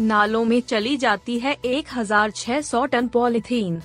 नालों में चली जाती है 1600 टन पॉलीथीन।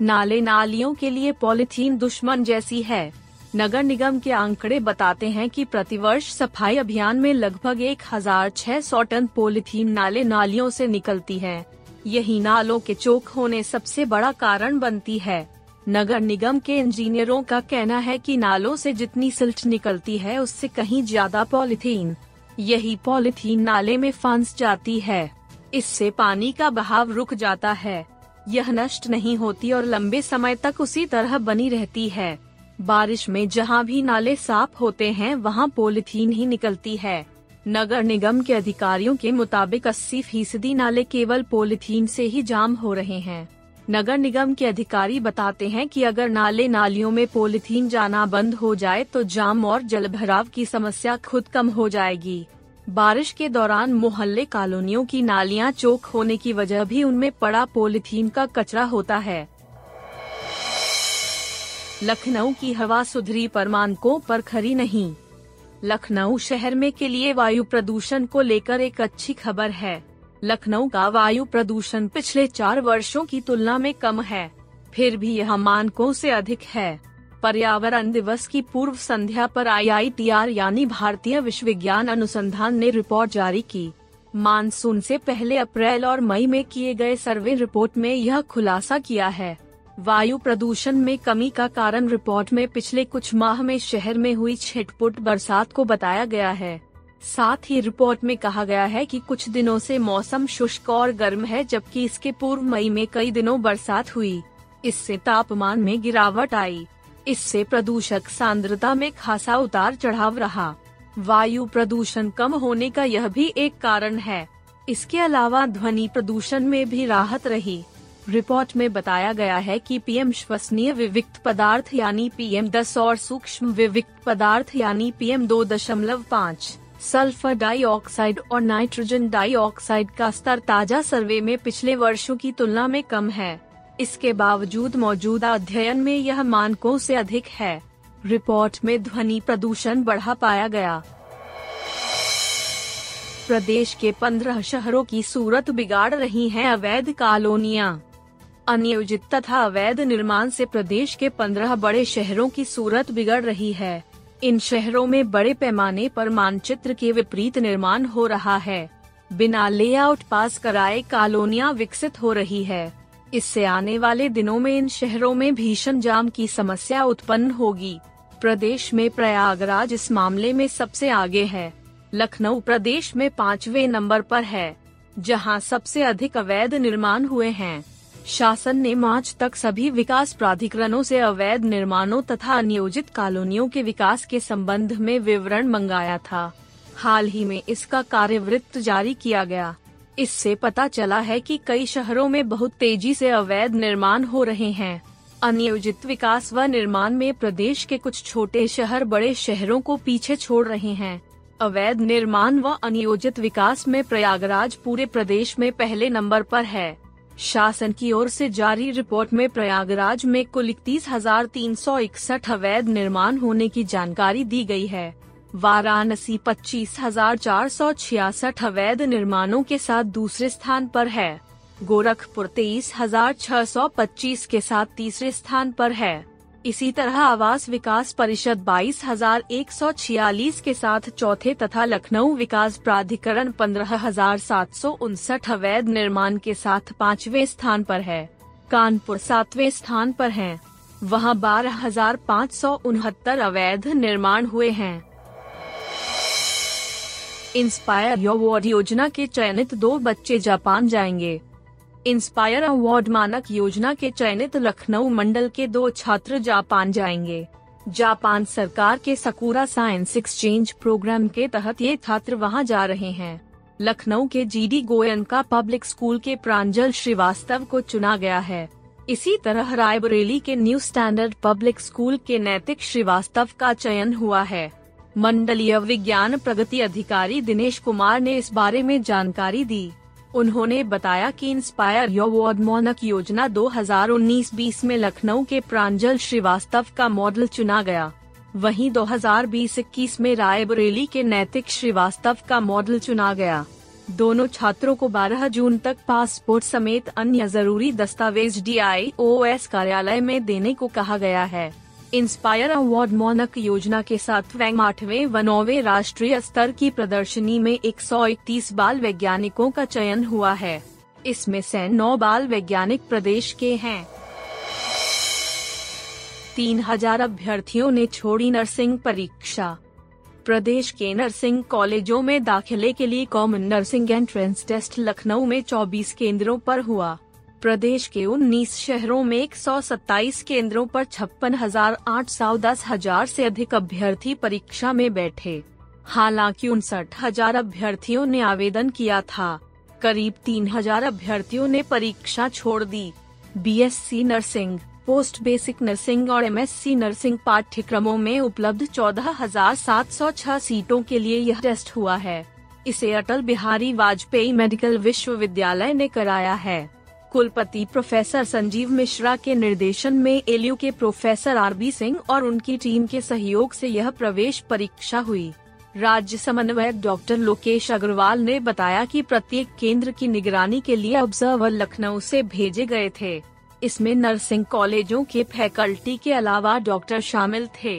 नाले नालियों के लिए पॉलीथीन दुश्मन जैसी है। नगर निगम के आंकड़े बताते हैं कि प्रतिवर्ष सफ़ाई अभियान में लगभग 1600 टन पॉलीथीन नाले नालियों से निकलती है। यही नालों के चोक होने सबसे बड़ा कारण बनती है। नगर निगम के इंजीनियरों का कहना है कि नालों से जितनी सिल्ट निकलती है उससे कहीं ज़्यादा पॉलीथीन। यही पॉलीथीन नाले में फंस जाती है। इससे पानी का बहाव रुक जाता है। यह नष्ट नहीं होती और लंबे समय तक उसी तरह बनी रहती है। बारिश में जहाँ भी नाले साफ़ होते हैं, वहाँ पोलिथीन ही निकलती है। नगर निगम के अधिकारियों के मुताबिक 80 फ़ीसदी नाले केवल पोलिथीन से ही जाम हो रहे हैं। नगर निगम के अधिकारी बताते हैं कि अगर नाले नालियों में पोलिथीन जाना बंद हो जाए तो जाम और जलभराव की समस्या खुद कम हो जाएगी। बारिश के दौरान मोहल्ले कॉलोनियों की नालियाँ चोक होने की वजह भी उनमें पड़ा पोलिथीन का कचरा होता है। लखनऊ की हवा सुधरी पर मानकों पर खरी नहीं। लखनऊ शहर में के लिए वायु प्रदूषण को लेकर एक अच्छी खबर है। लखनऊ का वायु प्रदूषण पिछले चार वर्षों की तुलना में कम है, फिर भी यह मानकों से अधिक है। पर्यावरण दिवस की पूर्व संध्या पर आईआईटीआर यानी भारतीय विश्वविज्ञान अनुसंधान ने रिपोर्ट जारी की। मानसून से पहले अप्रैल और मई में किए गए सर्वे रिपोर्ट में यह खुलासा किया है। वायु प्रदूषण में कमी का कारण रिपोर्ट में पिछले कुछ माह में शहर में हुई छिटपुट बरसात को बताया गया है। साथ ही रिपोर्ट में कहा गया है कि कुछ दिनों से मौसम शुष्क और गर्म है, जबकि इसके पूर्व मई में कई दिनों बरसात हुई। इससे तापमान में गिरावट आई। इससे प्रदूषक सांद्रता में खासा उतार चढ़ाव रहा। वायु प्रदूषण कम होने का यह भी एक कारण है। इसके अलावा ध्वनि प्रदूषण में भी राहत रही। रिपोर्ट में बताया गया है कि पीएम श्वसनीय विविक्त पदार्थ यानी पीएम दस और सूक्ष्म विविक्त पदार्थ यानी पीएम दो दशमलव पाँच, सल्फ़र डाइऑक्साइड और नाइट्रोजन डाइऑक्साइड का स्तर ताज़ा सर्वे में पिछले वर्षों की तुलना में कम है। इसके बावजूद मौजूदा अध्ययन में यह मानकों से अधिक है। रिपोर्ट में ध्वनि प्रदूषण बढ़ा पाया गया। प्रदेश के पंद्रह शहरों की सूरत बिगाड़ रही हैं अवैध कॉलोनियाँ। अनियोजित तथा अवैध निर्माण से प्रदेश के पंद्रह बड़े शहरों की सूरत बिगड़ रही है। इन शहरों में बड़े पैमाने पर मानचित्र के विपरीत निर्माण हो रहा है। बिना लेआउट पास कराए कॉलोनियाँ विकसित हो रही है। इससे आने वाले दिनों में इन शहरों में भीषण जाम की समस्या उत्पन्न होगी। प्रदेश में प्रयागराज इस मामले में सबसे आगे है। लखनऊ प्रदेश में पाँचवे नंबर पर है, जहाँ सबसे अधिक अवैध निर्माण हुए हैं। शासन ने मार्च तक सभी विकास प्राधिकरणों से अवैध निर्माणों तथा अनियोजित कॉलोनियों के विकास के संबंध में विवरण मंगाया था। हाल ही में इसका कार्यवृत्त जारी किया गया। इससे पता चला है कि कई शहरों में बहुत तेज़ी से अवैध निर्माण हो रहे हैं। अनियोजित विकास व निर्माण में प्रदेश के कुछ छोटे शहर बड़े शहरों को पीछे छोड़ रहे हैं। अवैध निर्माण व अनियोजित विकास में प्रयागराज पूरे प्रदेश में पहले नंबर पर है। शासन की ओर से जारी रिपोर्ट में प्रयागराज में कुल इकतीस हज़ार तीन सौ इकसठ अवैध निर्माण होने की जानकारी दी गई है। वाराणसी पच्चीस हज़ार चार सौ छियासठ अवैध निर्माणों के साथ दूसरे स्थान पर है। गोरखपुर तेईस हज़ार छह सौ पच्चीस के साथ तीसरे स्थान पर है। इसी तरह आवास विकास परिषद बाईस हज़ार एक सौ छियालीस के साथ चौथे तथा लखनऊ विकास प्राधिकरण पंद्रह हज़ार सात सौ उनसठ अवैध निर्माण के साथ पाँचवे स्थान पर है। कानपुर सातवें स्थान पर है। वहाँ बारह हज़ार पाँच सौ उनहत्तर अवैध निर्माण हुए हैं। इंस्पायर अवार्ड योजना के चयनित दो बच्चे जापान जाएँगे। इंस्पायर अवार्ड मानक योजना के चयनित लखनऊ मंडल के दो छात्र जापान जाएँगे। जापान सरकार के सकुरा साइंस एक्सचेंज प्रोग्राम के तहत ये छात्र वहाँ जा रहे हैं। लखनऊ के जीडी गोयनका पब्लिक स्कूल के प्रांजल श्रीवास्तव को चुना गया है। इसी तरह रायबरेली के न्यू स्टैंडर्ड पब्लिक स्कूल के नैतिक श्रीवास्तव का चयन हुआ है। मंडलीय विज्ञान प्रगति अधिकारी दिनेश कुमार ने इस बारे में जानकारी दी। उन्होंने बताया कि इंस्पायर योर मोनक योजना 2019-20 में लखनऊ के प्रांजल श्रीवास्तव का मॉडल चुना गया। वहीं 2020-21 में रायबरेली के नैतिक श्रीवास्तव का मॉडल चुना गया। दोनों छात्रों को 12 जून तक पासपोर्ट समेत अन्य ज़रूरी दस्तावेज़ डीआईओएस कार्यालय में देने को कहा गया है। इंस्पायर अवार्ड मोनक योजना के साथ आठवें व नौवे राष्ट्रीय स्तर की प्रदर्शनी में 131 बाल वैज्ञानिकों का चयन हुआ है। इसमें से नौ बाल वैज्ञानिक प्रदेश के हैं। तीन हज़ार अभ्यर्थियों ने छोड़ी नर्सिंग परीक्षा। प्रदेश के नर्सिंग कॉलेजों में दाखिले के लिए common nursing entrance test Lucknow में 24 केंद्रों पर हुआ। प्रदेश के 19 शहरों में 127 केंद्रों पर छप्पन हज़ार आठ सौ दस हज़ार ऐसी अधिक अभ्यर्थी परीक्षा में बैठे। हालाँकि उनसठ हज़ार अभ्यर्थियों ने आवेदन किया था। करीब तीन हज़ार अभ्यर्थियों ने परीक्षा छोड़ दी। BSc nursing, post basic nursing और एमएससी नर्सिंग पाठ्यक्रमों में उपलब्ध चौदह हज़ार सात सौ छह सीटों के लिए यह टेस्ट हुआ है। इसे अटल बिहारी वाजपेयी मेडिकल विश्वविद्यालय ने कराया है। कुलपति प्रोफेसर संजीव मिश्रा के निर्देशन में एलयू के प्रोफेसर आर बी सिंह और उनकी टीम के सहयोग से यह प्रवेश परीक्षा हुई। राज्य समन्वयक डॉक्टर लोकेश अग्रवाल ने बताया कि प्रत्येक केंद्र की निगरानी के लिए ऑब्जर्वर लखनऊ से भेजे गए थे। इसमें नर्सिंग कॉलेजों के फैकल्टी के अलावा डॉक्टर शामिल थे।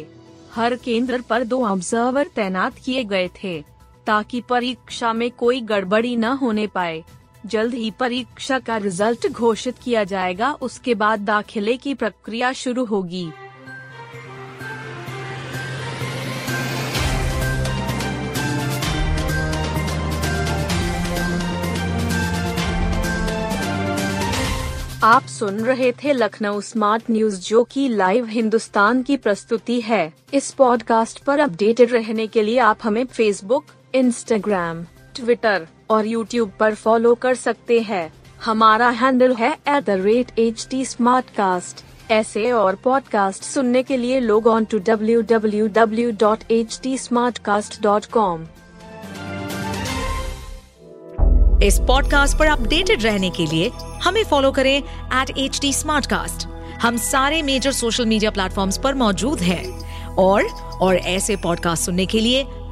हर केंद्र पर दो ऑब्जर्वर तैनात किए गए थे, ताकि परीक्षा में कोई गड़बड़ी न होने पाए। जल्द ही परीक्षा का रिज़ल्ट घोषित किया जाएगा। उसके बाद दाखिले की प्रक्रिया शुरू होगी। आप सुन रहे थे लखनऊ स्मार्ट न्यूज़, जो की लाइव हिंदुस्तान की प्रस्तुति है। इस पॉडकास्ट पर अपडेटेड रहने के लिए आप हमें फेसबुक इंस्टाग्राम ट्विटर और यूट्यूब पर फॉलो कर सकते हैं। हमारा हैंडल है at the rate H T ऐसे और पॉडकास्ट सुनने के लिए log on to W W W dot H T इस पॉडकास्ट पर अपडेटेड रहने के लिए हमें फॉलो करें एट एच टी हम सारे मेजर सोशल मीडिया प्लेटफॉर्म पर मौजूद हैं। और और ऐसे पॉडकास्ट सुनने के लिए